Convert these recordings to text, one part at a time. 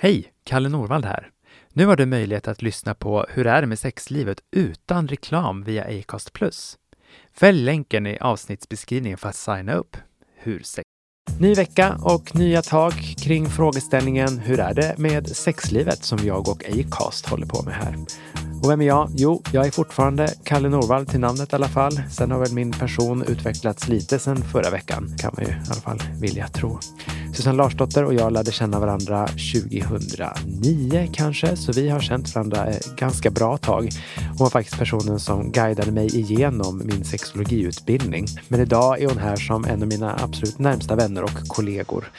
Hej! Kalle Norvald här. Nu har du möjlighet att lyssna på Hur är det med sexlivet utan reklam via Acast+. Fäll länken i avsnittsbeskrivningen för att signa upp. Hur sex... Ny vecka och nya tag kring frågeställningen Hur är det med sexlivet som jag och Acast håller på med här. Och vem är jag? Jo, jag är fortfarande Kalle Norvald till namnet i alla fall. Sen har väl min person utvecklats lite sen förra veckan, kan man ju i alla fall vilja tro. Susanne Larsdotter och jag lärde känna varandra 2009 kanske, så vi har känt varandra ett ganska bra tag. Hon var faktiskt personen som guidade mig igenom min sexologiutbildning. Men idag är hon här som en av mina absolut närmsta vänner och kollegor.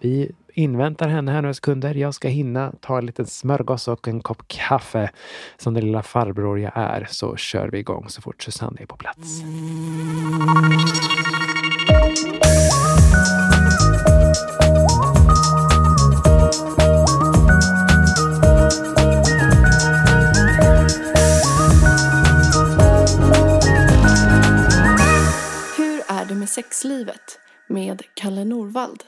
Vi inväntar henne här några sekunder. Jag ska hinna ta en liten smörgås och en kopp kaffe. Som den lilla farbror jag är så kör vi igång så fort Susanne är på plats. Hur är det med sexlivet? Med Kalle Norvald.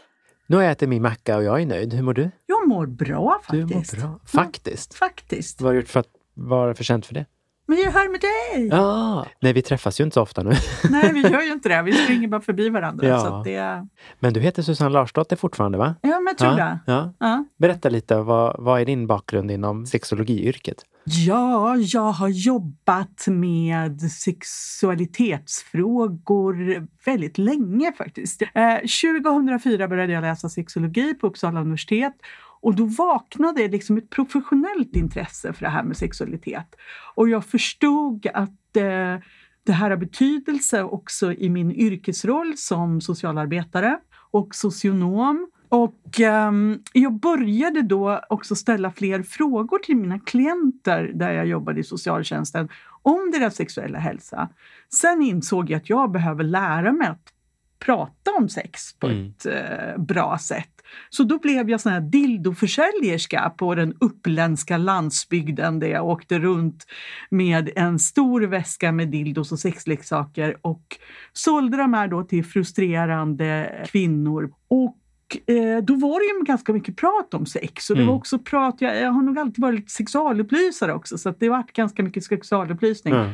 Nu har jag ätit min macka och jag är nöjd. Hur mår du? Jag mår bra Du faktiskt. mår bra. Faktiskt. Faktiskt. Vad har du gjort för att vara förtjänt för det? Men jag är här med dig! Ja, nej vi träffas ju inte så ofta nu. Nej, vi gör ju inte det. Vi springer bara förbi varandra. Ja. Så det... Men du heter Susanne Larsdotter fortfarande va? Ja, men jag tror ja, det. Ja. Ja. Berätta lite, vad, vad är din bakgrund inom sexologiyrket? Ja, jag har jobbat med sexualitetsfrågor väldigt länge faktiskt. Eh, 2004 började jag läsa sexologi på Uppsala universitet och då vaknade liksom ett professionellt intresse för det här med sexualitet. Och jag förstod att eh, det här har betydelse också i min yrkesroll som socialarbetare och socionom. Och ehm, jag började då också ställa fler frågor till mina klienter där jag jobbade i socialtjänsten om deras sexuella hälsa. Sen insåg jag att jag behöver lära mig att prata om sex på Mm. ett eh, bra sätt. Så då blev jag sån här dildoförsäljerska på den uppländska landsbygden där jag åkte runt med en stor väska med dildos och sexleksaker och sålde de här då till frustrerande kvinnor. Och eh, då var det ju ganska mycket prat om sex. Och det Mm. var också prat, jag, jag har nog alltid varit lite sexualupplysare också så det var ganska mycket sexualupplysning. Ja.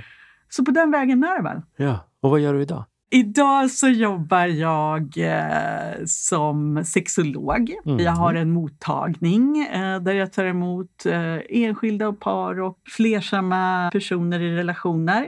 Så på den vägen är det väl. ja. Och vad gör du idag? Idag så jobbar jag eh, som sexolog. Mm. Jag har en mottagning eh, där jag tar emot eh, enskilda och par och flersamma personer i relationer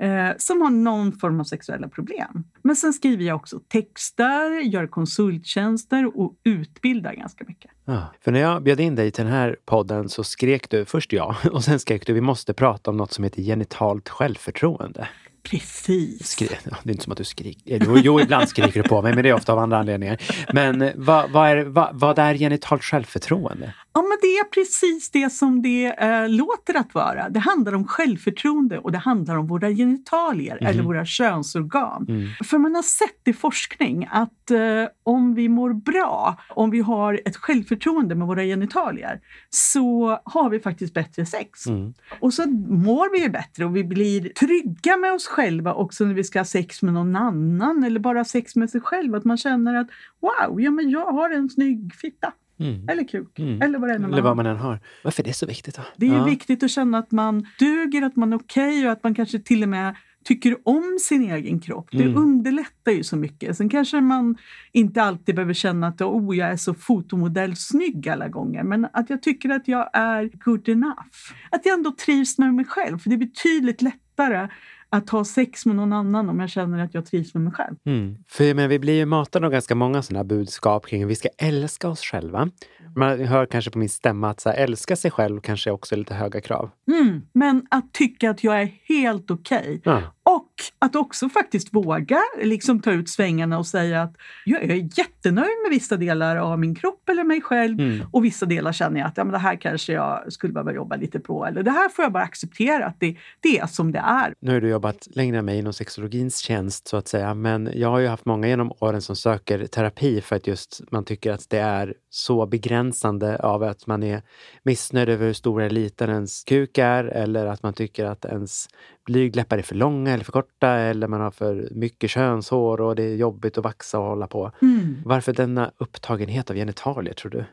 eh, som har någon form av sexuella problem. Men sen skriver jag också texter, gör konsulttjänster och utbildar ganska mycket. Ja. För när jag bjöd in dig till den här podden så skrek du först ja och sen skrek du vi måste prata om något som heter genitalt självförtroende. Precis. Skri ja, det är inte som att du skriker. Jo, jo, ibland skriker du på mig, men det är ofta av andra anledningar. Men eh, vad, vad, är, vad, vad är genitalt självförtroende? Ja, men det är precis det som det eh, låter att vara. Det handlar om självförtroende och det handlar om våra genitalier eller våra könsorgan. Mm. För man har sett i forskning att eh, om vi mår bra, om vi har ett självförtroende med våra genitalier, så har vi faktiskt bättre sex. Mm. Och så mår vi bättre och vi blir trygga med oss själva också när vi ska ha sex med någon annan eller bara sex med sig själv. Att man känner att wow, ja, men jag har en snygg fitta. Mm. Eller kuk. Mm. Eller vad det är man Eller vad man än har. Varför är det så viktigt då? Det är ju ja. viktigt att känna att man duger, att man är okej och att man kanske till och med tycker om sin egen kropp. Det Mm. underlättar ju så mycket. Sen kanske man inte alltid behöver känna att oh, jag är så fotomodellsnygg alla gånger. Men att jag tycker att jag är good enough. Att jag ändå trivs med mig själv. För det är betydligt lättare att ha sex med någon annan om jag känner att jag trivs med mig själv. Mm. För men vi blir ju matade av ganska många sådana budskap kring att vi ska älska oss själva. Man hör kanske på min stämma att så här, älska sig själv kanske också är lite höga krav. Mm. Men att tycka att jag är helt okej. Ja. Och att också faktiskt våga liksom ta ut svängarna och säga att jag är jättenöjd med vissa delar av min kropp eller mig själv. Mm. Och vissa delar känner jag att ja, men det här kanske jag skulle behöva jobba lite på. Eller det här får jag bara acceptera att det, det är som det är. Nu har du jobbat längre än mig inom sexologins tjänst så att säga, men jag har ju haft många genom åren som söker terapi för att just man tycker att det är så begränsande av att man är missnöjd över hur stor eller liten ens kuk är eller att man tycker att ens blygdläppar är för långa eller för korta eller man har för mycket könshår och det är jobbigt att vaxa och hålla på. Mm. Varför denna upptagenhet av genitalier tror du?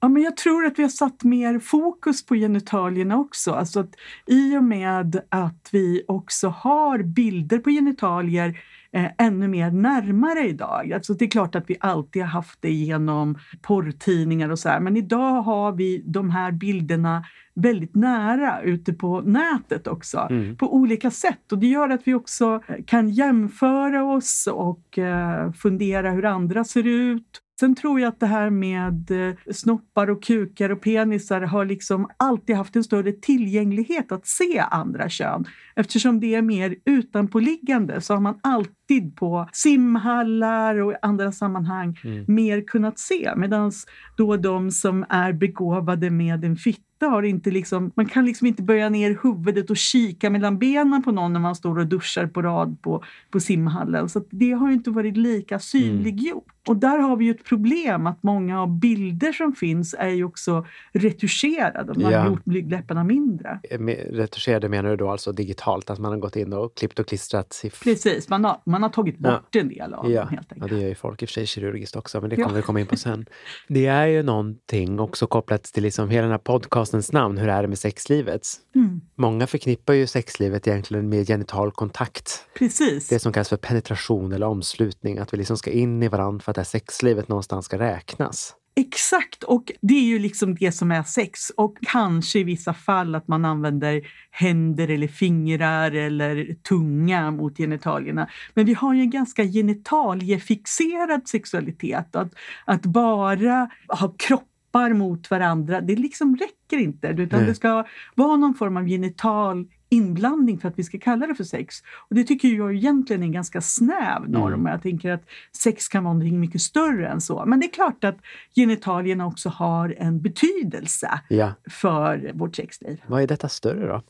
Ja, men jag tror att vi har satt mer fokus på genitalierna också. Alltså att I och med att vi också har bilder på genitalier eh, ännu mer närmare idag. Alltså det är klart att vi alltid har haft det genom porrtidningar och så här, men idag har vi de här bilderna väldigt nära ute på nätet också Mm. på olika sätt. Och Det gör att vi också kan jämföra oss och eh, fundera hur andra ser ut. Sen tror jag att det här med eh, snoppar och kukar och penisar har liksom alltid haft en större tillgänglighet att se andra kön. Eftersom det är mer utanpåliggande så har man alltid på simhallar och i andra sammanhang Mm. mer kunnat se. Medan då de som är begåvade med en fitta har inte liksom, man kan liksom inte böja ner huvudet och kika mellan benen på någon när man står och duschar på rad på, på simhallen. Så det har ju inte varit lika synliggjort. Och där har vi ju ett problem att många av bilder som finns är ju också retuscherade. Man Ja. har gjort blygdläpparna mindre. Med- Retuscherade menar du då alltså digitalt, att man har gått in och klippt och klistrat? Precis, man har, man har tagit bort en del av Ja, dem helt ja, enkelt. det gör ju folk i och för sig kirurgiskt också, men det Ja. kommer vi komma in på sen. Det är ju någonting också kopplat till liksom hela den här podcastens namn, Hur är det med sexlivet? Mm, Många förknippar ju sexlivet egentligen med genital kontakt. precis. Det som kallas för penetration eller omslutning, att vi liksom ska in i varandra för att det här sexlivet någonstans ska räknas. Exakt, och det är ju liksom det som är sex. Och kanske i vissa fall att man använder händer eller fingrar eller tunga mot genitalierna. Men vi har ju en ganska genitaliefixerad sexualitet. Att, att bara ha kroppar mot varandra, det liksom räcker inte. Utan Nej. det ska vara någon form av genital inblandning för att vi ska kalla det för sex. Och det tycker jag egentligen är en ganska snäv norm. Mm. Jag tänker att sex kan vara någonting mycket större än så. Men det är klart att genitalierna också har en betydelse Ja, för vårt sexliv. vad är detta större då?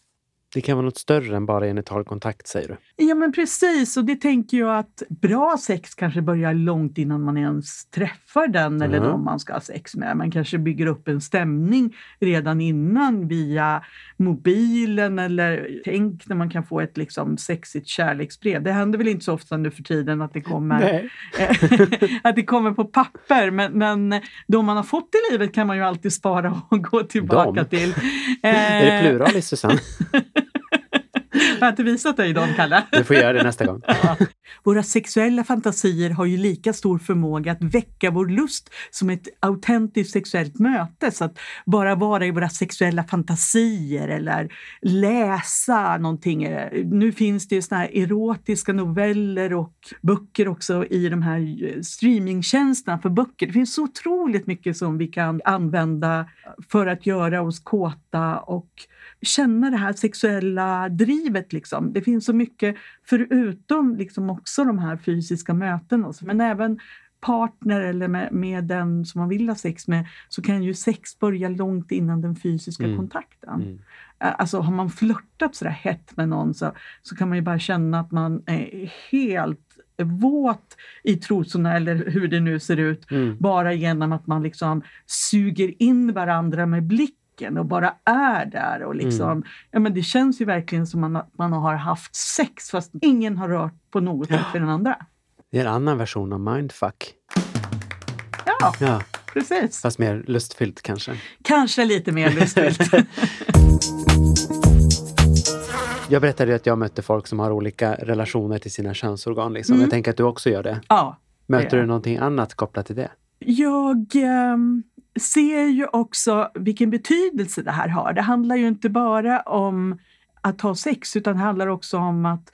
Det kan vara något större än bara genital kontakt, säger du? Ja men precis, och det tänker jag att bra sex kanske börjar långt innan man ens träffar den eller Mhm. någon man ska ha sex med. Man kanske bygger upp en stämning redan innan via mobilen eller tänk när man kan få ett liksom sexigt kärleksbrev. Det händer väl inte så ofta nu för tiden att det kommer att det kommer på papper. Men, men de man har fått i livet kan man ju alltid spara och gå tillbaka De? till. Är det Eh, pluralis, Susanne? Jag har inte visat dig dem, Kalle. Du får göra det nästa gång. Våra sexuella fantasier har ju lika stor förmåga att väcka vår lust som ett autentiskt sexuellt möte. Så att bara vara i våra sexuella fantasier eller läsa någonting. Nu finns det ju såna här erotiska noveller och böcker också i de här eh, streamingtjänsterna för böcker. Det finns så otroligt mycket som vi kan använda för att göra oss kåta och känna det här sexuella drivet. Liksom. Det finns så mycket förutom liksom också de här fysiska mötena. Men även partner eller med, med den som man vill ha sex med så kan ju sex börja långt innan den fysiska Mm. kontakten. Mm. Alltså har man flörtat sådär hett med någon så, så kan man ju bara känna att man är helt våt i trosorna eller hur det nu ser ut. Mm. Bara genom att man liksom suger in varandra med blicken och bara är där. Och liksom, Mm. ja, men det känns ju verkligen som man, man har haft sex fast ingen har rört på något sätt för den andra. Det är en annan version av mindfuck. Ja, Ja, precis. fast mer lustfyllt kanske. Kanske lite mer lustfyllt. Jag berättade ju att jag mötte folk som har olika relationer till sina könsorgan. Liksom. Mm. Jag tänker att du också gör det. ja. Möter Ja. du någonting annat kopplat till det? Jag ehm, ser ju också vilken betydelse det här har. Det handlar ju inte bara om att ha sex utan det handlar också om att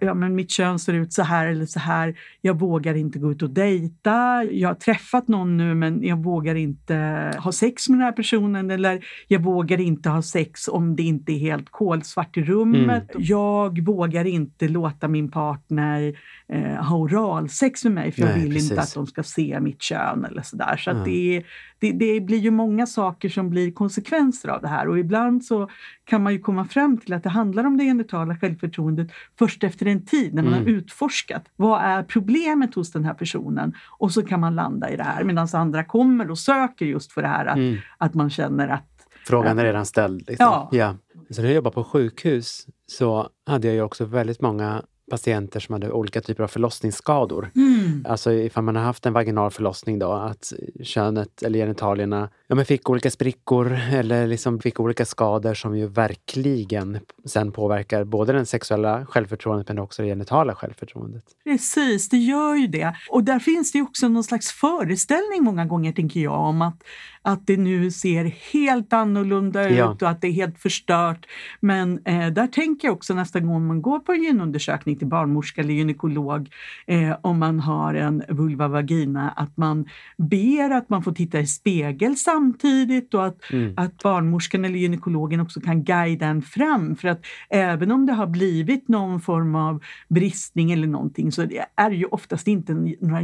ja, men mitt kön ser ut så här eller så här. Jag vågar inte gå ut och dejta. Jag har träffat någon nu men jag vågar inte ha sex med den här personen eller jag vågar inte ha sex om det inte är helt kolsvart i rummet. Jag vågar inte låta min partner eh, ha oralsex med mig för jag Nej, vill inte precis. att de ska se mitt kön eller. Så Ja. att det, är- det, det blir ju många saker som blir konsekvenser av det här och ibland så kan man ju komma fram till att det handlar om det genitala självförtroendet först efter en tid när man Mm. har utforskat vad är problemet hos den här personen och så kan man landa i det här medan andra kommer och söker just för det här att, Mm. att man känner att Frågan är redan ställd. Liksom. Ja. Så när jag jobbade på sjukhus så hade jag ju också väldigt många patienter som hade olika typer av förlossningsskador. Mm. Alltså ifall man har haft en vaginal förlossning då, att könet eller genitalierna ja, men fick olika sprickor eller liksom fick olika skador som ju verkligen sen påverkar både den sexuella självförtroendet men också det genitala självförtroendet. Precis, det gör ju det. Och där finns det också någon slags föreställning många gånger, tänker jag, om att, att det nu ser helt annorlunda Ja. ut och att det är helt förstört. Men eh, där tänker jag också nästa gång man går på en gynundersökning till barnmorska eller gynekolog, eh, om man har en vulva vagina, att man ber att man får titta i spegel samtidigt och att, Mm. att barnmorskan eller gynekologen också kan guida en fram. För att även om det har blivit någon form av bristning eller någonting så är det ju oftast inte några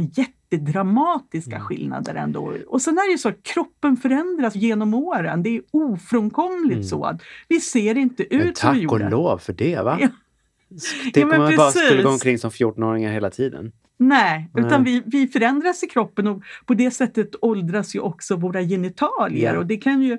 jättedramatiska Mm. skillnader ändå. Och sen är det ju så att kroppen förändras genom åren. Det är ofrånkomligt Mm. så att vi ser inte ut som vi tack och gjorde. lov för det va? Ja. Det Ja, kommer man bara skulle gå precis. omkring som 14-åringar hela tiden. Nej, Nej. utan vi, vi förändras i kroppen och på det sättet åldras ju också våra genitalier. Ja. Och det kan ju,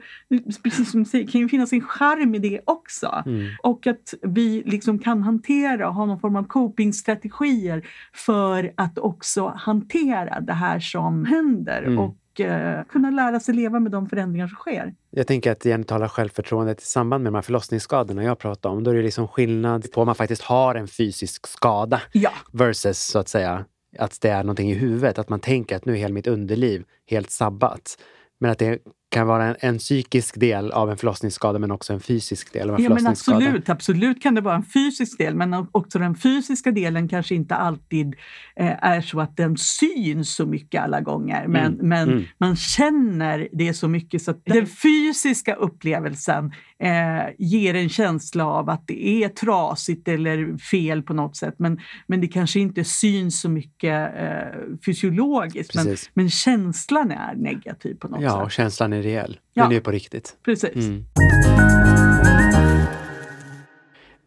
precis som du säger, kan ju finnas en charm i det också. Mm. Och att vi liksom kan hantera och ha någon form av copingstrategier för att också hantera det här som händer Mm. och eh, kunna lära sig leva med de förändringar som sker. Jag tänker att det genitala självförtroendet i samband med de här förlossningsskadorna jag pratar om, då är det liksom skillnad på om man faktiskt har en fysisk skada Ja, versus så att säga att det är någonting i huvudet, att man tänker att nu är hela mitt underliv helt sabbat. Men att det kan vara en, en psykisk del av en förlossningsskada men också en fysisk del av en ja men absolut, absolut kan det vara en fysisk del men också den fysiska delen kanske inte alltid eh, är så att den syns så mycket alla gånger. Men, Mm, men mm. man känner det så mycket så att den fysiska upplevelsen eh, ger en känsla av att det är trasigt eller fel på något sätt. Men, men det kanske inte syns så mycket eh, fysiologiskt. Men, men känslan är negativ på något Ja, sätt. känslan är reell. Ja. Den är ju på riktigt. Precis. Mm.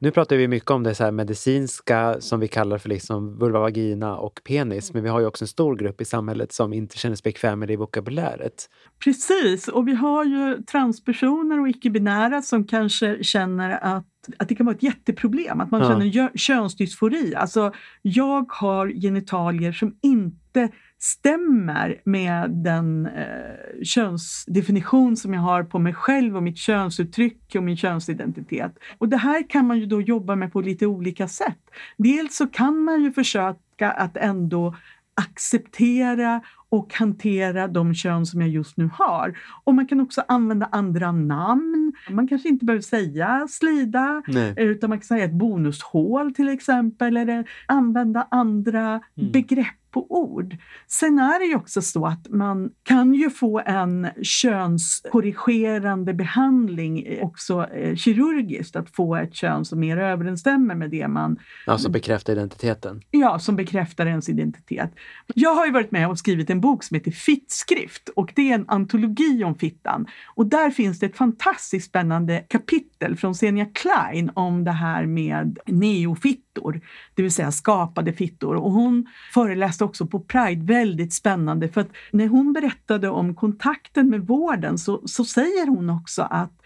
Nu pratar vi mycket om det så medicinska som vi kallar för liksom vulva, vagina och penis. Men vi har ju också en stor grupp i samhället som inte känner sig bekväm med det vokabuläret. Precis, och vi har ju transpersoner och icke-binära som kanske känner att, att det kan vara ett jätteproblem, att man Ja. känner könsdysfori. Alltså, jag har genitalier som inte stämmer med den eh, könsdefinition som jag har på mig själv och mitt könsuttryck och min könsidentitet. Och det här kan man ju då jobba med på lite olika sätt. Dels så kan man ju försöka att ändå acceptera och hantera de kön som jag just nu har. Och man kan också använda andra namn. Man kanske inte behöver säga slida Nej. utan man kan säga ett bonushål till exempel eller använda andra Mm. begrepp på ord. Sen är det ju också så att man kan ju få en könskorrigerande behandling eh, också eh, kirurgiskt, att få ett kön som mer överensstämmer med det man Alltså bekräfta identiteten. Ja, som bekräftar ens identitet. Jag har ju varit med och skrivit en bok som heter Fittskrift och det är en antologi om fittan. Och där finns det ett fantastiskt spännande kapitel från Senja Klein om det här med neofittor, det vill säga skapade fittor. Och hon föreläste också på Pride, väldigt spännande för att när hon berättade om kontakten med vården så, så säger hon också att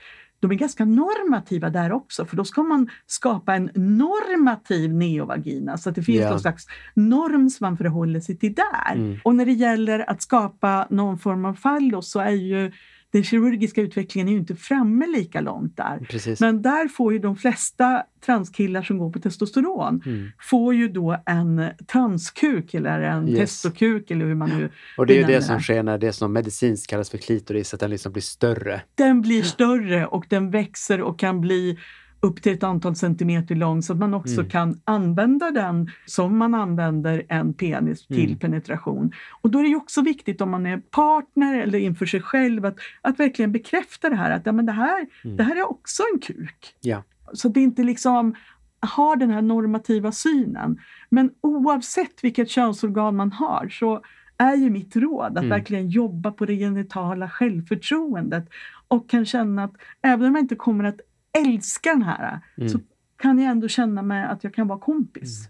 de är ganska normativa där också, för då ska man skapa en normativ neovagina så att det finns Ja. någon slags norm som man förhåller sig till där. Mm. Och när det gäller att skapa någon form av fallos så är ju den kirurgiska utvecklingen är ju inte framme lika långt där. Precis. Men där får ju de flesta transkillar som går på testosteron Mm. får ju då en transkuk eller en Yes. testokuk eller hur man nu Och det är ju det som sker när det som medicinskt kallas för klitoris, att den liksom blir större. den blir större och den växer och kan bli upp till ett antal centimeter lång så att man också Mm. kan använda den som man använder en penis till Mm. penetration. Och då är det också viktigt om man är partner eller inför sig själv att, att verkligen bekräfta det här att ja, men det, här, Mm. det här är också en kuk. Ja. Så det inte liksom har den här normativa synen. Men oavsett vilket könsorgan man har så är ju mitt råd att Mm. verkligen jobba på det genitala självförtroendet och kan känna att även om jag inte kommer att älska den här Mm. så kan jag ändå känna mig att jag kan vara kompis.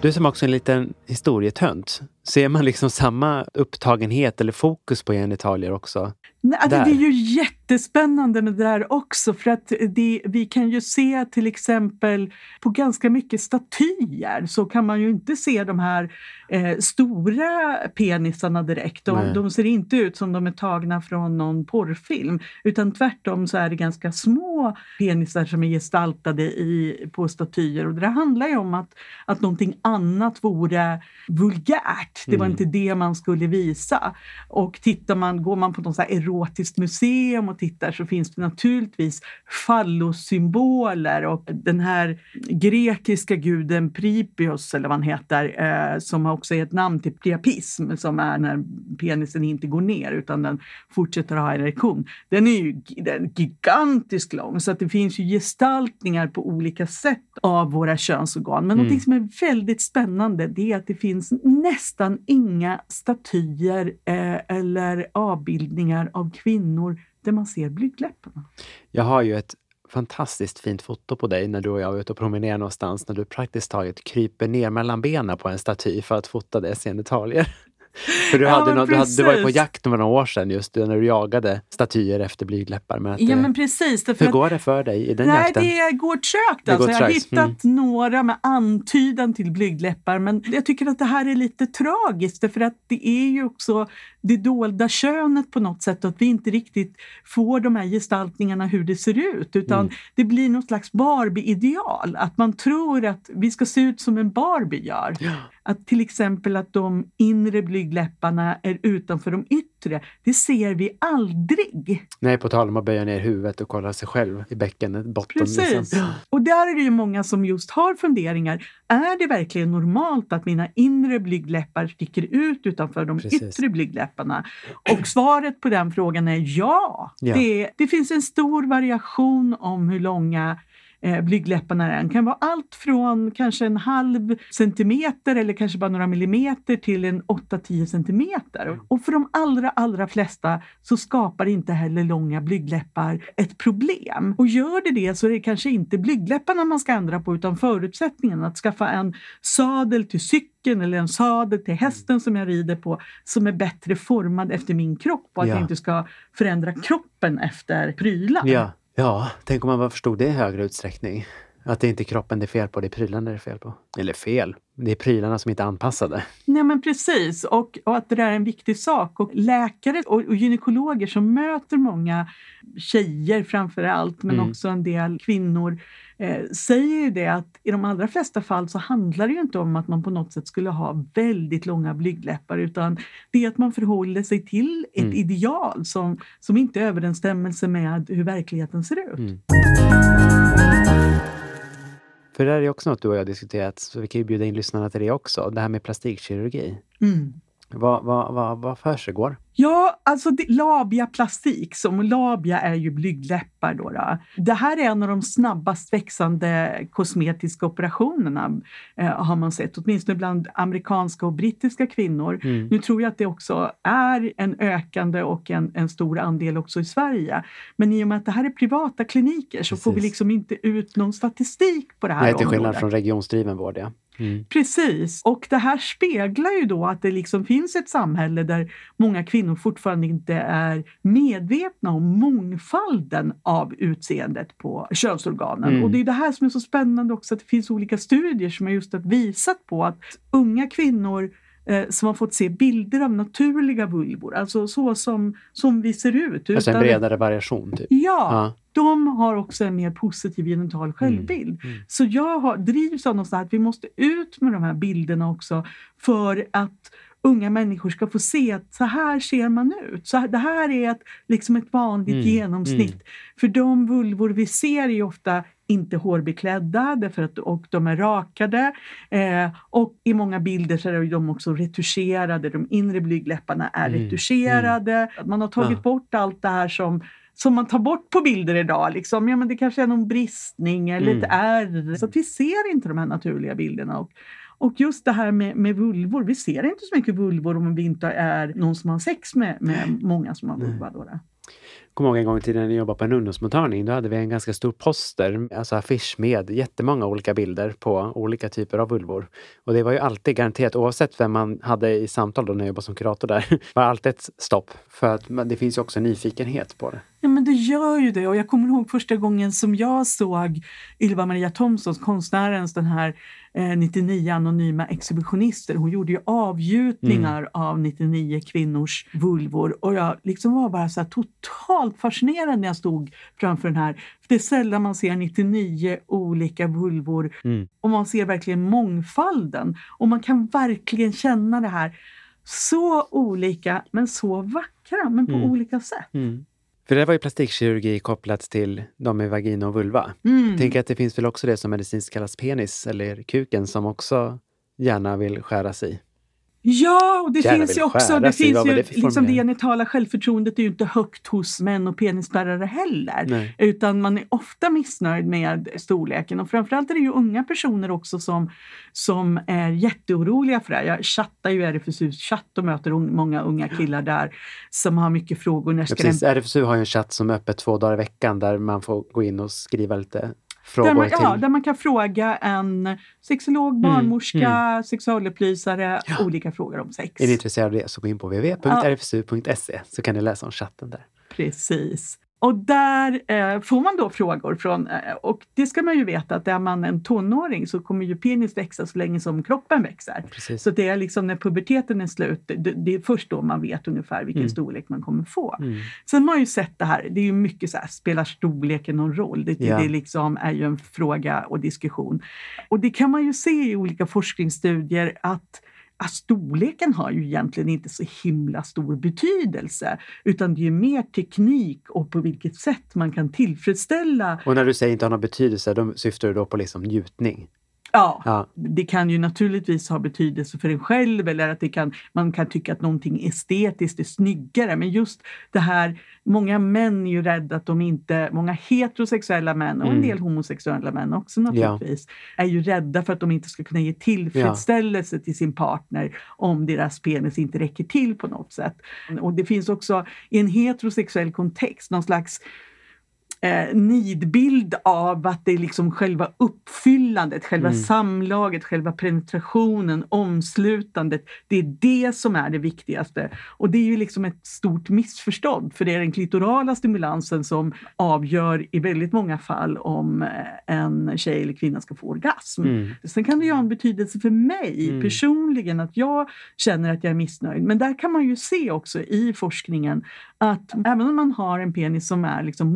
Du som också är en liten historietönt Ser man liksom samma upptagenhet eller fokus på genitalier också? Nej, alltså, det är ju jättespännande med det där också för att det, vi kan ju se till exempel på ganska mycket statyer så kan man ju inte se de här eh, stora penisarna direkt. De, de ser inte ut som de är tagna från någon porrfilm utan tvärtom så är det ganska små penisar som är gestaltade i, på statyer och det handlar ju om att, att någonting annat vore vulgärt. Det var Mm. inte det man skulle visa. Och tittar man, går man på något så erotiskt museum och tittar så finns det naturligtvis fallossymboler och den här grekiska guden Pripios, eller vad han heter, eh, som också är ett namn till priapism, som är när penisen inte går ner utan den fortsätter att ha erektion. Den är ju den är gigantiskt lång så att det finns ju gestaltningar på olika sätt av våra könsorgan. Men Mm. något som är väldigt spännande det är att det finns nästan inga statyer eh, eller avbildningar av kvinnor där man ser blygdläpparna. Jag har ju ett fantastiskt fint foto på dig när du och jag är ute och promenerar någonstans, när du praktiskt taget kryper ner mellan benen på en staty för att fota dess genitalier. För du, Ja, hade men nå- du, hade, du var ju på jakt för några år sedan just när du jagade statyer efter blygdläppar. Men att, Ja men precis. därför hur går det för dig i den Nej, jakten? det går trögt. Alltså. går Jag har Mm. hittat några med antydan till blygdläppar men jag tycker att det här är lite tragiskt för att det är ju också det dolda könet på något sätt och att vi inte riktigt får de här gestaltningarna hur det ser ut utan Mm. det blir något slags Barbie-ideal. Att man tror att vi ska se ut som en Barbie gör. Att till exempel att de inre blygdläpparna är utanför de yttre, det ser vi aldrig. Nej, på tal om att böja ner huvudet och kolla sig själv i bäckenet, botten. Precis. Liksom. Och där är det ju många som just har funderingar. Är det verkligen normalt att mina inre blygdläppar sticker ut utanför de Precis. yttre blygdläpparna? Och svaret på den frågan är ja. Ja. Det, det finns en stor variation om hur långa eh, blygdläpparna. Det kan vara allt från kanske en halv centimeter eller kanske bara några millimeter till en 8-10 centimeter. Och för de allra, allra flesta så skapar inte heller långa blygdläppar ett problem. Och gör det det så är det kanske inte blygdläpparna man ska ändra på utan förutsättningen att skaffa en sadel till cykeln eller en sadel till hästen som jag rider på som är bättre formad efter min kropp och att Ja. jag inte ska förändra kroppen efter prylar. Ja ja, tänk om man bara förstod det i högre utsträckning. Att det inte är kroppen det är fel på, det är prylarna det är fel på. Eller fel, det är prylarna som inte är anpassade. Nej men precis, och, och att det där är en viktig sak. Och läkare och, och gynekologer som möter många tjejer framför allt, men Mm. också en del kvinnor, eh, säger ju det att i de allra flesta fall så handlar det ju inte om att man på något sätt skulle ha väldigt långa blygdläppar, utan det är att man förhåller sig till ett Mm. ideal som, som inte är överensstämmelse med hur verkligheten ser ut. Mm. För det här är också något du och jag har diskuterat, så vi kan ju bjuda in lyssnarna till det också. Det här med plastikkirurgi. Mm. Vad, vad, vad, vad försiggår? Ja, alltså det, labiaplastik, som labia är ju blygdläppar. Då, då. Det här är en av de snabbast växande kosmetiska operationerna eh, har man sett, åtminstone bland amerikanska och brittiska kvinnor. Mm. Nu tror jag att det också är en ökande och en, en stor andel också i Sverige. Men i och med att det här är privata kliniker så får vi Precis. liksom inte ut någon statistik på det här Nej, till skillnad från regionsdriven vård, ja. Mm. Precis, och det här speglar ju då att det liksom finns ett samhälle där många kvinnor fortfarande inte är medvetna om mångfalden av utseendet på könsorganen. Mm. Och det är det här som är så spännande också, att det finns olika studier som har just visat på att unga kvinnor eh, som har fått se bilder av naturliga vulvor, alltså så som, som vi ser ut. Alltså en bredare variation, typ. Ja, Ja. De har också en mer positiv genital självbild. Mm. Så jag har, drivs av något att vi måste ut med de här bilderna också för att unga människor ska få se att så här ser man ut. Så här, det här är ett, liksom ett vanligt Mm, genomsnitt. mm. För de vulvor vi ser är ofta inte hårbeklädda därför att, och de är rakade. Eh, och i många bilder så är de också retuscherade. De inre blygdläpparna är Mm, retuscherade. Man har tagit Ja. bort allt det här som som man tar bort på bilder idag. Liksom. Ja, men det kanske är någon bristning eller Mm. ett ärr. Så vi ser inte de här naturliga bilderna. Och, Och just det här med, med vulvor, vi ser inte så mycket vulvor om vi inte är någon som har sex med, med många som har vulva. Då, då kommer ihåg en gång i tiden när jag jobbade på en ungdomsmottagning. Då hade vi en ganska stor poster, alltså affisch med jättemånga olika bilder på olika typer av vulvor. Och det var ju alltid garanterat, oavsett vem man hade i samtal då när jag jobbade som kurator där, var alltid ett stopp. För att det finns ju också nyfikenhet på det. Ja, men det gör ju det. Och jag kommer ihåg första gången som jag såg Ylva Maria Thomsons, konstnärens, den här 99 eh, anonyma exhibitionister. Hon gjorde ju avgjutningar mm. av 99 kvinnors vulvor och jag liksom var bara så totalt fascinerad när jag stod framför den här. Det är sällan man ser 99 olika vulvor mm. och man ser verkligen mångfalden och man kan verkligen känna det här så olika men så vackra, men på mm. olika sätt. Mm. För det var ju plastikkirurgi kopplat till de med vagina och vulva. Mm. Tänk att det finns väl också det som medicinskt kallas penis eller kuken som också gärna vill skäras i. Ja, och det Gärna finns ju också, det finns ju, det, liksom det genitala självförtroendet är ju inte högt hos män och penisbärare heller. Nej. Utan man är ofta missnöjd med storleken och framförallt är det ju unga personer också som, som är jätteoroliga för det Jag chattar ju RFSUs chatt och möter många unga killar där som har mycket frågor. Ja, precis. RFSU har ju en chatt som är öppet två dagar i veckan där man får gå in och skriva lite där man, ja, där man kan fråga en sexolog, mm, barnmorska, mm. sexualupplysare ja. olika frågor om sex. Är ni intresserade av det så gå in på www.rfsu.se så kan ni läsa om chatten där. Precis. Och där eh, får man då frågor från, eh, och det ska man ju veta att är man en tonåring så kommer ju penis växa så länge som kroppen växer. Precis. Så det är liksom när puberteten är slut, det, det, är först då man vet ungefär vilken mm. storlek man kommer få. Mm. Sen har man ju sett det här, det är ju mycket så här, spelar storleken någon roll? Det, ja. det liksom är ju en fråga och diskussion. Och det kan man ju se i olika forskningsstudier att att storleken har ju egentligen inte så himla stor betydelse utan det är mer teknik och på vilket sätt man kan tillfredsställa. Och när du säger inte har någon betydelse, då syftar du då på liksom njutning? Ja, ja, det kan ju naturligtvis ha betydelse för en själv eller att det kan, man kan tycka att någonting estetiskt är snyggare. Men just det här, många män är ju rädda att de inte, många heterosexuella män och mm. en del homosexuella män också naturligtvis, ja. är ju rädda för att de inte ska kunna ge tillfredsställelse ja. till sin partner om deras penis inte räcker till på något sätt. Och det finns också i en heterosexuell kontext någon slags eh, nidbild av att det är liksom själva uppfyllandet, själva mm. samlaget, själva penetrationen, omslutandet. Det är det som är det viktigaste. Och det är ju liksom ett stort missförstånd för det är den klitorala stimulansen som avgör i väldigt många fall om eh, en tjej eller kvinna ska få orgasm. Mm. Sen kan det ju ha en betydelse för mig mm. personligen att jag känner att jag är missnöjd. Men där kan man ju se också i forskningen att även om man har en penis som är liksom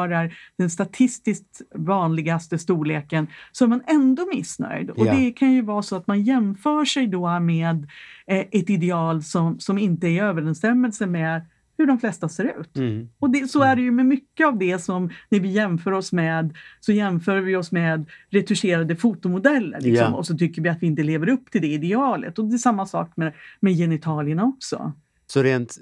motsvarar den statistiskt vanligaste storleken så är man ändå missnöjd. Och det kan ju vara så att man jämför sig då med eh, ett ideal som, som inte är i överensstämmelse med hur de flesta ser ut. Mm. Och det, så är det ju med mycket av det som när vi jämför oss med, så jämför vi oss med retuscherade fotomodeller. Liksom, yeah. Och så tycker vi att vi inte lever upp till det idealet. Och det är samma sak med, med genitalierna också. Så rent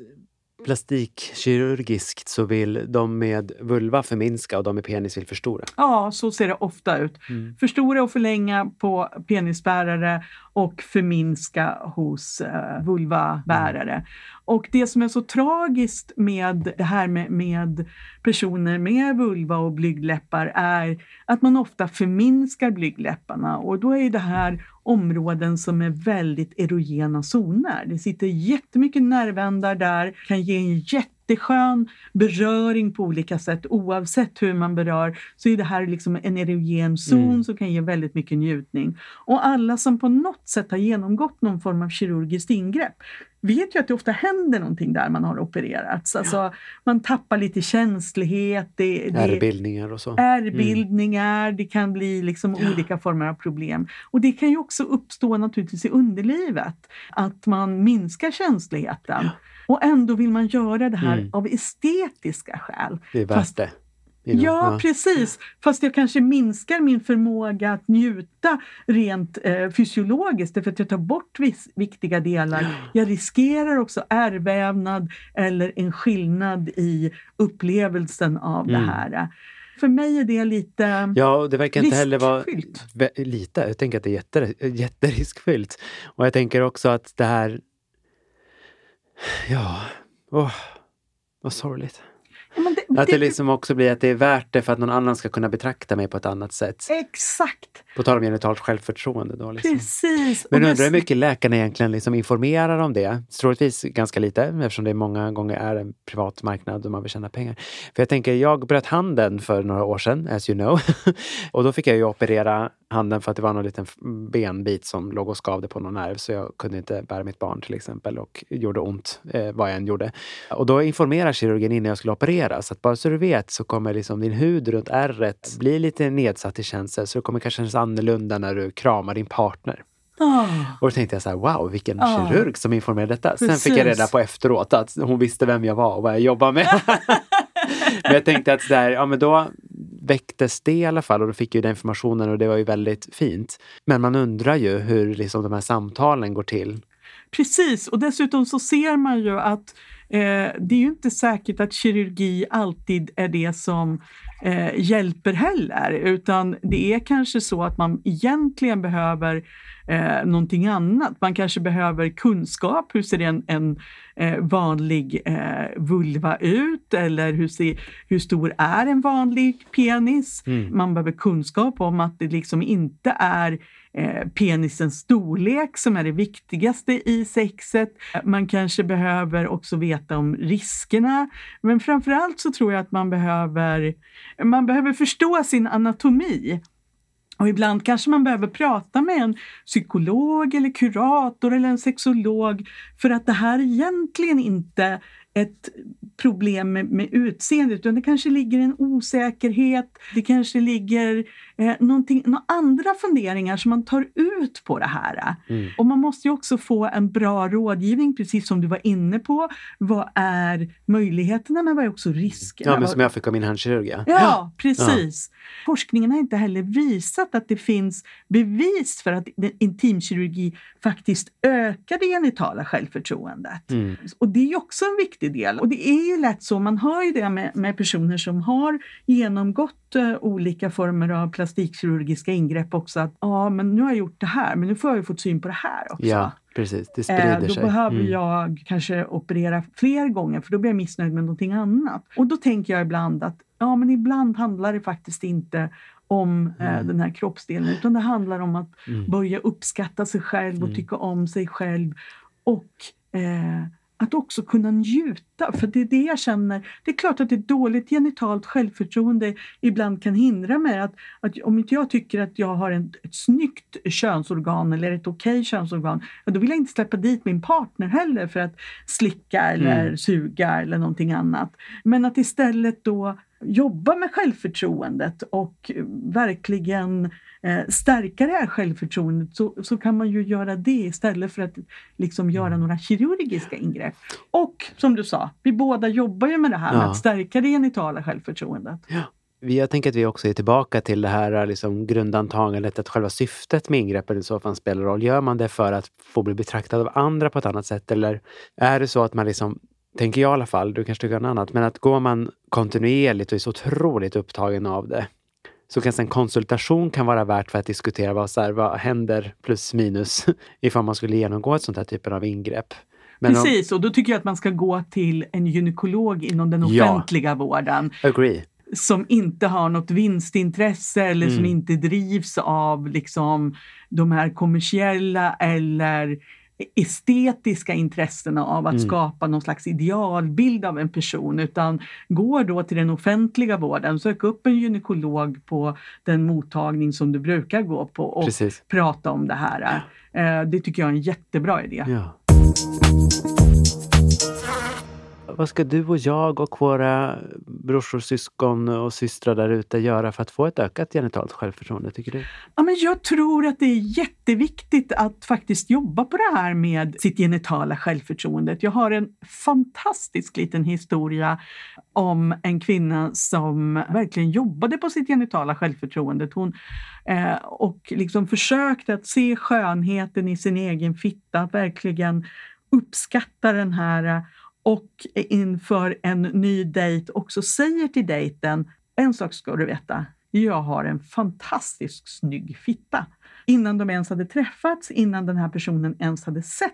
plastikkirurgiskt så vill de med vulva förminska och de med penis vill förstora? Ja, så ser det ofta ut. Mm. Förstora och förlänga på penisbärare och förminska hos uh, vulvabärare. Mm. Och det som är så tragiskt med det här med, med personer med vulva och blygdläppar är att man ofta förminskar blygdläpparna och då är det här områden som är väldigt erogena zoner. Det sitter jättemycket nervändar där, kan ge en jätteskön beröring på olika sätt. Oavsett hur man berör så är det här liksom en erogen zon mm. som kan ge väldigt mycket njutning. Och alla som på något sätt har genomgått någon form av kirurgiskt ingrepp vet ju att det ofta händer någonting där man har opererats. Alltså, ja. Man tappar lite känslighet. Det, det, ärrbildningar och så. Ärrbildningar, mm. det kan bli liksom ja. olika former av problem. Och det kan ju också uppstå naturligtvis i underlivet, att man minskar känsligheten. Ja. Och ändå vill man göra det här mm. av estetiska skäl. Det är värt det. Ja, ja, precis. Fast jag kanske minskar min förmåga att njuta rent eh, fysiologiskt därför att jag tar bort viss, viktiga delar. Ja. Jag riskerar också ärrvävnad eller en skillnad i upplevelsen av mm. det här. För mig är det lite Ja, det verkar inte heller vara lite. Jag tänker att det är jätte, jätteriskfyllt. Och jag tänker också att det här... Ja, åh, vad sorgligt. Det, Att det liksom också blir att det är värt det för att någon annan ska kunna betrakta mig på ett annat sätt. Exakt, På tal om genitalt självförtroende då. Liksom. precis. Men undrar hur mycket läkarna egentligen liksom informerar om det. Troligtvis ganska lite eftersom det många gånger är en privat marknad och man vill tjäna pengar. För jag tänker, jag bröt handen för några år sedan, as you know. och då fick jag ju operera handen för att det var någon liten benbit som låg och skavde på någon nerv så jag kunde inte bära mitt barn till exempel och gjorde ont eh, vad jag än gjorde. Och då informerar kirurgen innan jag skulle opereras att bara så du vet så kommer liksom din hud runt ärret bli lite nedsatt i känsel så det kommer kanske kännas annorlunda när du kramar din partner. Ah, Och då tänkte jag så här, wow, vilken Ja. kirurg som informerade detta. Sen Precis. fick jag reda på efteråt att hon visste vem jag var och vad jag jobbade med. men jag tänkte att där, ja, men då väcktes det i alla fall och då fick jag ju den informationen och det var ju väldigt fint. Men man undrar ju hur liksom de här samtalen går till. Precis, och dessutom så ser man ju att eh, det är ju inte säkert att kirurgi alltid är det som eh, hjälper heller, utan det är kanske så att man egentligen behöver eh, någonting annat. Man kanske behöver kunskap. Hur ser en, en eh, vanlig eh, vulva ut? Eller hur, ser, hur stor är en vanlig penis? Mm. Man behöver kunskap om att det liksom inte är eh, penisens storlek som är det viktigaste i sexet. Man kanske behöver också veta om riskerna. Men framförallt så tror jag att man behöver, man behöver förstå sin anatomi. Och ibland kanske man behöver prata med en psykolog eller kurator eller en sexolog för att det här egentligen inte ett problem med, med utseendet utan det kanske ligger en osäkerhet, det kanske ligger eh, någonting, några andra funderingar som man tar ut på det här. Mm. Och man måste ju också få en bra rådgivning, precis som du var inne på. Vad är möjligheterna men vad är också riskerna? Ja, men som jag fick av min handkirurg. Ja. Ja, precis. Forskningen har inte heller visat att det finns bevis för att intimkirurgi faktiskt ökar det genitala självförtroendet. Mm. Och det är ju också en viktig del. Och det är ju lätt så, man hör ju det med, med personer som har genomgått eh, olika former av plastikkirurgiska ingrepp också. Att ja, men nu har jag gjort det här, men nu får jag ju fått syn på det här också. ja, precis. Det Eh, sprider då sig. behöver Mm. jag kanske operera fler gånger för då blir jag missnöjd med någonting annat. Och då tänker jag ibland att ja, men ibland handlar det faktiskt inte om eh, Mm. den här kroppsdelen utan det handlar om att Mm. börja uppskatta sig själv och Mm. tycka om sig själv. Och eh, att också kunna njuta, för det är det jag känner. Det är klart att ett dåligt genitalt självförtroende ibland kan hindra mig. Att, att om inte jag tycker att jag har en, ett snyggt könsorgan eller ett okej könsorgan, ja, då vill jag inte släppa dit min partner heller för att slicka eller Mm. suga eller någonting annat. Men att istället då jobba med självförtroendet och eh, verkligen eh, stärka det här självförtroendet så, så kan man ju göra det istället för att liksom göra Mm. några kirurgiska ingrepp. Och som du sa, vi båda jobbar ju med det här med Ja. att stärka det genitala självförtroendet. Vi- Jag tänker att vi också är tillbaka till det här liksom, grundantagandet att själva syftet med ingreppet i så fall spelar roll. Gör man det för att få bli betraktad av andra på ett annat sätt eller är det så att man liksom Tänker jag i alla fall, du kanske tycker något annat, men att går man kontinuerligt och är så otroligt upptagen av det så kanske en konsultation kan vara värt för att diskutera vad, så här, vad händer plus minus ifall man skulle genomgå ett sånt här typen av ingrepp. Men om- Precis, och då tycker jag att man ska gå till en gynekolog inom den Ja. offentliga vården agree. som inte har något vinstintresse eller som Mm. inte drivs av liksom, de här kommersiella eller estetiska intressena av att Mm. skapa någon slags idealbild av en person utan går då till den offentliga vården, sök upp en gynekolog på den mottagning som du brukar gå på och Precis. prata om det här. Eh, Det tycker jag är en jättebra idé. Ja. Vad ska du och jag och våra brorsor, syskon och systrar där ute göra för att få ett ökat genitalt självförtroende, tycker du? Ja, men jag tror att det är jätteviktigt att faktiskt jobba på det här med sitt genitala självförtroendet. Jag har en fantastisk liten historia om en kvinna som verkligen jobbade på sitt genitala självförtroende. Hon eh, och liksom försökte att se skönheten i sin egen fitta, att verkligen uppskatta den här eh, och inför en ny dejt också säger till dejten en sak ska du veta. Jag har en fantastiskt snygg fitta. Innan de ens hade träffats, innan den här personen ens hade sett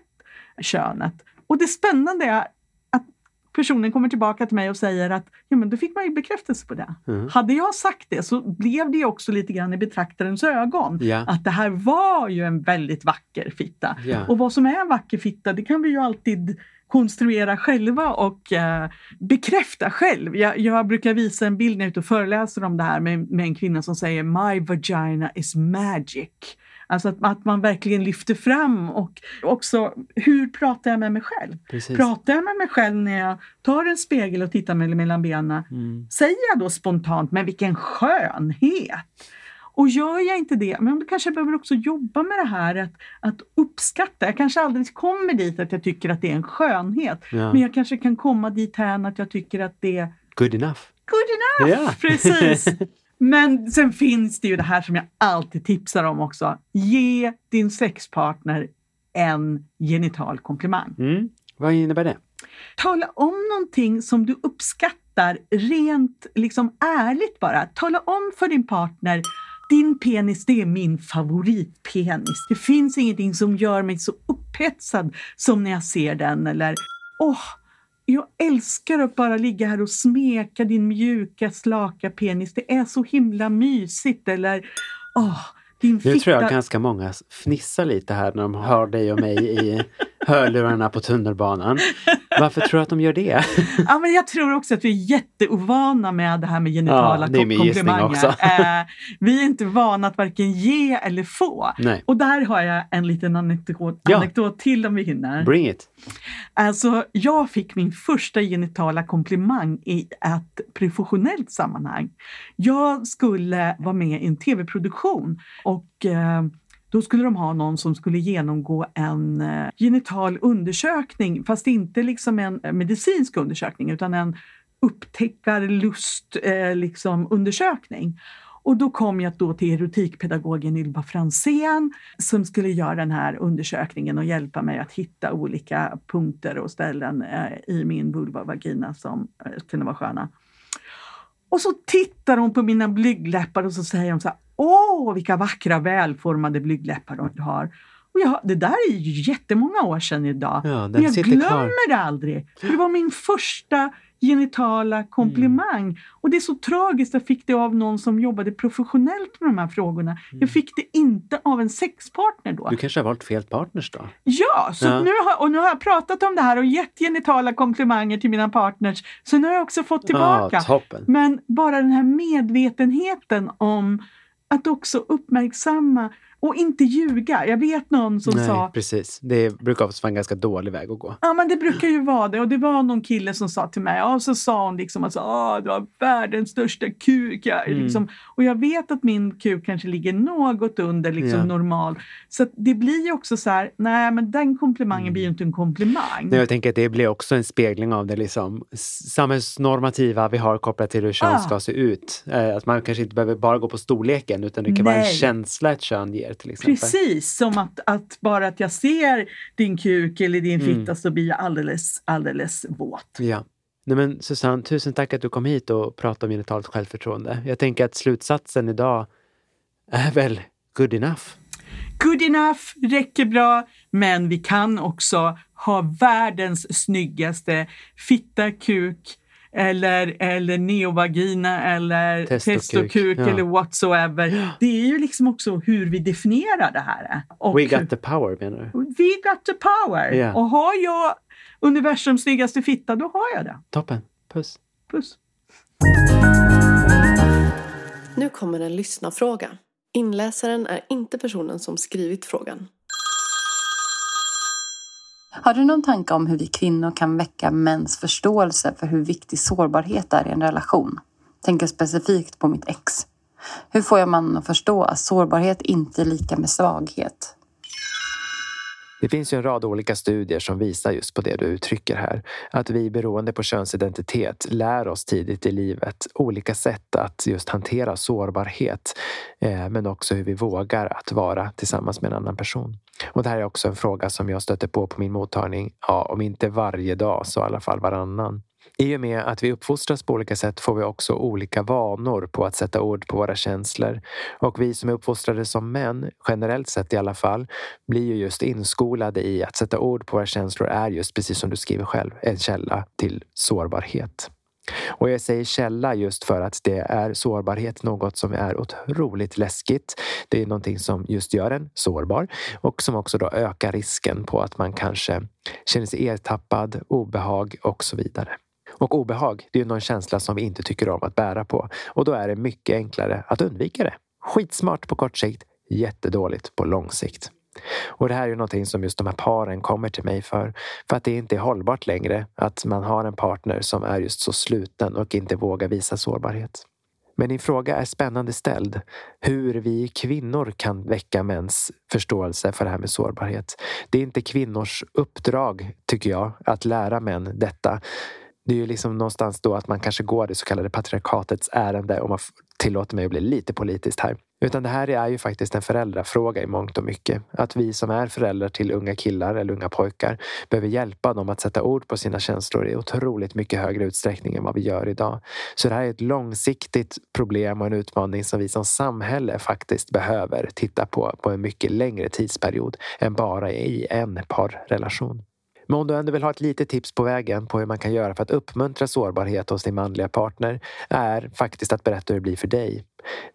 könet. Och det spännande är att personen kommer tillbaka till mig och säger att ja, men då fick man ju bekräftelse på det. Mm. Hade jag sagt det så blev det också lite grann i betraktarens ögon. Ja. Att det här var ju en väldigt vacker fitta. Ja. Och vad som är en vacker fitta, det kan vi ju alltid konstruera själva och eh, bekräfta själv. Jag, jag brukar visa en bild när jag är ute och föreläser om det här med, med en kvinna som säger My vagina is magic. Alltså att, att man verkligen lyfter fram och också hur pratar jag med mig själv? Precis. Pratar jag med mig själv när jag tar en spegel och tittar mig mellan benen? Mm. Säger jag då spontant, men vilken skönhet! Och gör jag inte det, men då kanske jag behöver också jobba med det här att, att uppskatta. Jag kanske aldrig kommer dit att jag tycker att det är en skönhet. Ja. Men jag kanske kan komma dit här att jag tycker att det är Good enough. good enough. Ja. Precis. Men sen finns det ju det här som jag alltid tipsar om också. Ge din sexpartner en genital komplimang. Mm. Vad innebär det? Tala om någonting som du uppskattar rent liksom ärligt bara. Tala om för din partner din penis, det är min favoritpenis. Det finns ingenting som gör mig så upphetsad som när jag ser den. Eller, åh, jag älskar att bara ligga här och smeka din mjuka, slaka penis. Det är så himla mysigt. Eller, åh, din Nu fitta. tror jag ganska många fnissar lite här när de hör dig och mig i hörlurarna på tunnelbanan. Varför tror du att de gör det? Ja, men jag tror också att vi är jätteovana med det här med genitala Ja, det är min komplimanger. också. Eh, vi är inte vana att varken ge eller få. Nej. Och där har jag en liten anekdot, Ja. anekdot till om vi hinner. Bring it. Alltså, jag fick min första genitala komplimang i ett professionellt sammanhang. Jag skulle vara med i en tv-produktion och eh, då skulle de ha någon som skulle genomgå en eh, genital undersökning, fast inte liksom en eh, medicinsk undersökning utan en upptäckarlust eh, liksom undersökning. Och då kom jag då till erotikpedagogen Ylva Fransén som skulle göra den här undersökningen och hjälpa mig att hitta olika punkter och ställen eh, i min vulva och vagina som eh, kunde vara sköna. Och så tittar hon på mina blygdläppar och så säger hon så här, åh vilka vackra välformade blygdläppar du har. Och jag, det där är ju jättemånga år sedan idag. Ja, Men jag glömmer kvar. det aldrig. För det var min första genitala komplimang. Och det är så tragiskt, jag fick det av någon som jobbade professionellt med de här frågorna. Jag fick det inte av en sexpartner då. Du kanske har valt fel partners då? Ja, så Ja. Nu har, och nu har jag pratat om det här och gett genitala komplimanger till mina partners. Så nu har jag också fått tillbaka. Ja, toppen. Men bara den här medvetenheten om att också uppmärksamma och inte ljuga. Jag vet någon som Nej, sa precis. Det brukar också vara en ganska dålig väg att gå. Ja, men det brukar ju vara det. Och det var någon kille som sa till mig, och så sa hon liksom att Åh, du har världens största kuk. Jag, Mm. liksom, och jag vet att min kuk kanske ligger något under liksom Ja. normal. Så det blir ju också så här, nej men den komplimangen Mm. blir ju inte en komplimang. Nej, jag tänker att det blir också en spegling av det liksom samhällsnormativa vi har kopplat till hur kön Ah. ska se ut. Eh, Att man kanske inte behöver bara gå på storleken utan det kan vara en Nej. känsla ett kön ger till exempel. Precis, som att, att bara att jag ser din kuk eller din Mm. fitta så blir jag alldeles, alldeles våt. Ja. Nej, men Susanne, tusen tack att du kom hit och pratade om genitalt självförtroende. Jag tänker att slutsatsen idag är väl good enough. Good enough, räcker bra, men vi kan också ha världens snyggaste fitta, kuk eller, eller neovagina eller Testokuk, testokuk ja. eller whatsoever. Det är ju liksom också hur vi definierar det här. Och We got the power menar du? we got the power. Ja. Och har jag universums snyggaste fitta, då har jag det. Toppen. Puss. Puss. Nu kommer en lyssnarfråga. Inläsaren är inte personen som skrivit frågan. Har du någon tanke om hur vi kvinnor kan väcka mäns förståelse för hur viktig sårbarhet är i en relation? Tänker specifikt på mitt ex. Hur får jag mannen att förstå att sårbarhet inte är lika med svaghet? Det finns ju en rad olika studier som visar just på det du uttrycker här. Att vi beroende på könsidentitet lär oss tidigt i livet olika sätt att just hantera sårbarhet. Eh, men också hur vi vågar att vara tillsammans med en annan person. Och det här är också en fråga som jag stöter på på min mottagning. Ja, om inte varje dag så i alla fall varannan. I och med att vi uppfostras på olika sätt får vi också olika vanor på att sätta ord på våra känslor. Och vi som är uppfostrade som män, generellt sett i alla fall, blir ju just inskolade i att sätta ord på våra känslor är just, precis som du skriver själv, en källa till sårbarhet. Och jag säger källa just för att det är sårbarhet något som är otroligt läskigt. Det är någonting som just gör en sårbar och som också då ökar risken på att man kanske känner sig ertappad, obehag och så vidare. Och obehag, det är någon känsla som vi inte tycker om att bära på. Och då är det mycket enklare att undvika det. Skitsmart på kort sikt, jättedåligt på lång sikt. Och det här är ju någonting som just de här paren kommer till mig för. För att det inte är hållbart längre att man har en partner som är just så sluten och inte vågar visa sårbarhet. Men din fråga är spännande ställd. Hur vi kvinnor kan väcka mäns förståelse för det här med sårbarhet. Det är inte kvinnors uppdrag, tycker jag, att lära män detta. Det är ju liksom någonstans då att man kanske går det så kallade patriarkatets ärende om man tillåter mig att bli lite politiskt här. Utan det här är ju faktiskt en föräldrafråga i mångt och mycket. Att vi som är föräldrar till unga killar eller unga pojkar behöver hjälpa dem att sätta ord på sina känslor i otroligt mycket högre utsträckning än vad vi gör idag. Så det här är ett långsiktigt problem och en utmaning som vi som samhälle faktiskt behöver titta på på en mycket längre tidsperiod än bara i en parrelation. Men om du ändå vill ha ett litet tips på vägen på hur man kan göra för att uppmuntra sårbarhet hos din manliga partner är faktiskt att berätta hur det blir för dig.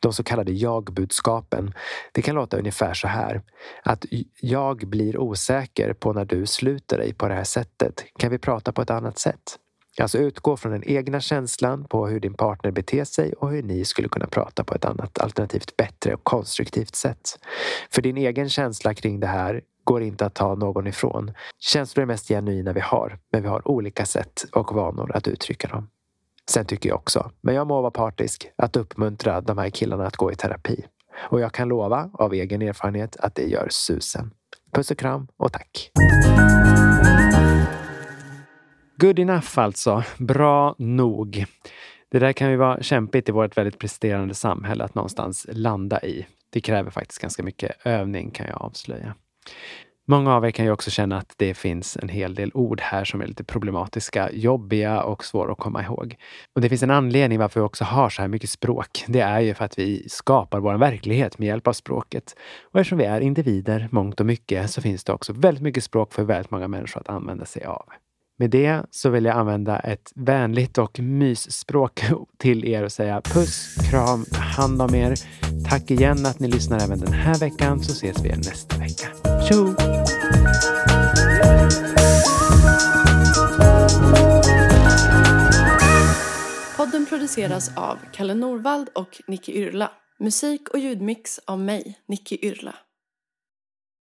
De så kallade jag-budskapen. Det kan låta ungefär så här. Att jag blir osäker på när du sluter dig på det här sättet. Kan vi prata på ett annat sätt? Alltså utgå från den egna känslan på hur din partner beter sig och hur ni skulle kunna prata på ett annat alternativt bättre och konstruktivt sätt. För din egen känsla kring det här går inte att ta någon ifrån. Känslor är mest genuina vi har, men vi har olika sätt och vanor att uttrycka dem. Sen tycker jag också, men jag må vara partisk, att uppmuntra de här killarna att gå i terapi. Och jag kan lova av egen erfarenhet att det gör susen. Puss och kram och tack! Good enough alltså. Bra nog. Det där kan ju vara kämpigt i vårt väldigt presterande samhälle att någonstans landa i. Det kräver faktiskt ganska mycket övning kan jag avslöja. Många av er kan ju också känna att det finns en hel del ord här som är lite problematiska, jobbiga och svåra att komma ihåg. Och det finns en anledning varför vi också har så här mycket språk. Det är ju för att vi skapar vår verklighet med hjälp av språket. Och eftersom vi är individer, mångt och mycket, så finns det också väldigt mycket språk för väldigt många människor att använda sig av. Med det så vill jag använda ett vänligt och mysspråk till er och säga puss, kram, hand om er. Tack igen att ni lyssnar även den här veckan så ses vi igen nästa vecka. Tjo! Podden produceras av Kalle Norvald och Nicky Yrla. Musik och ljudmix av mig, Nicky Yrla.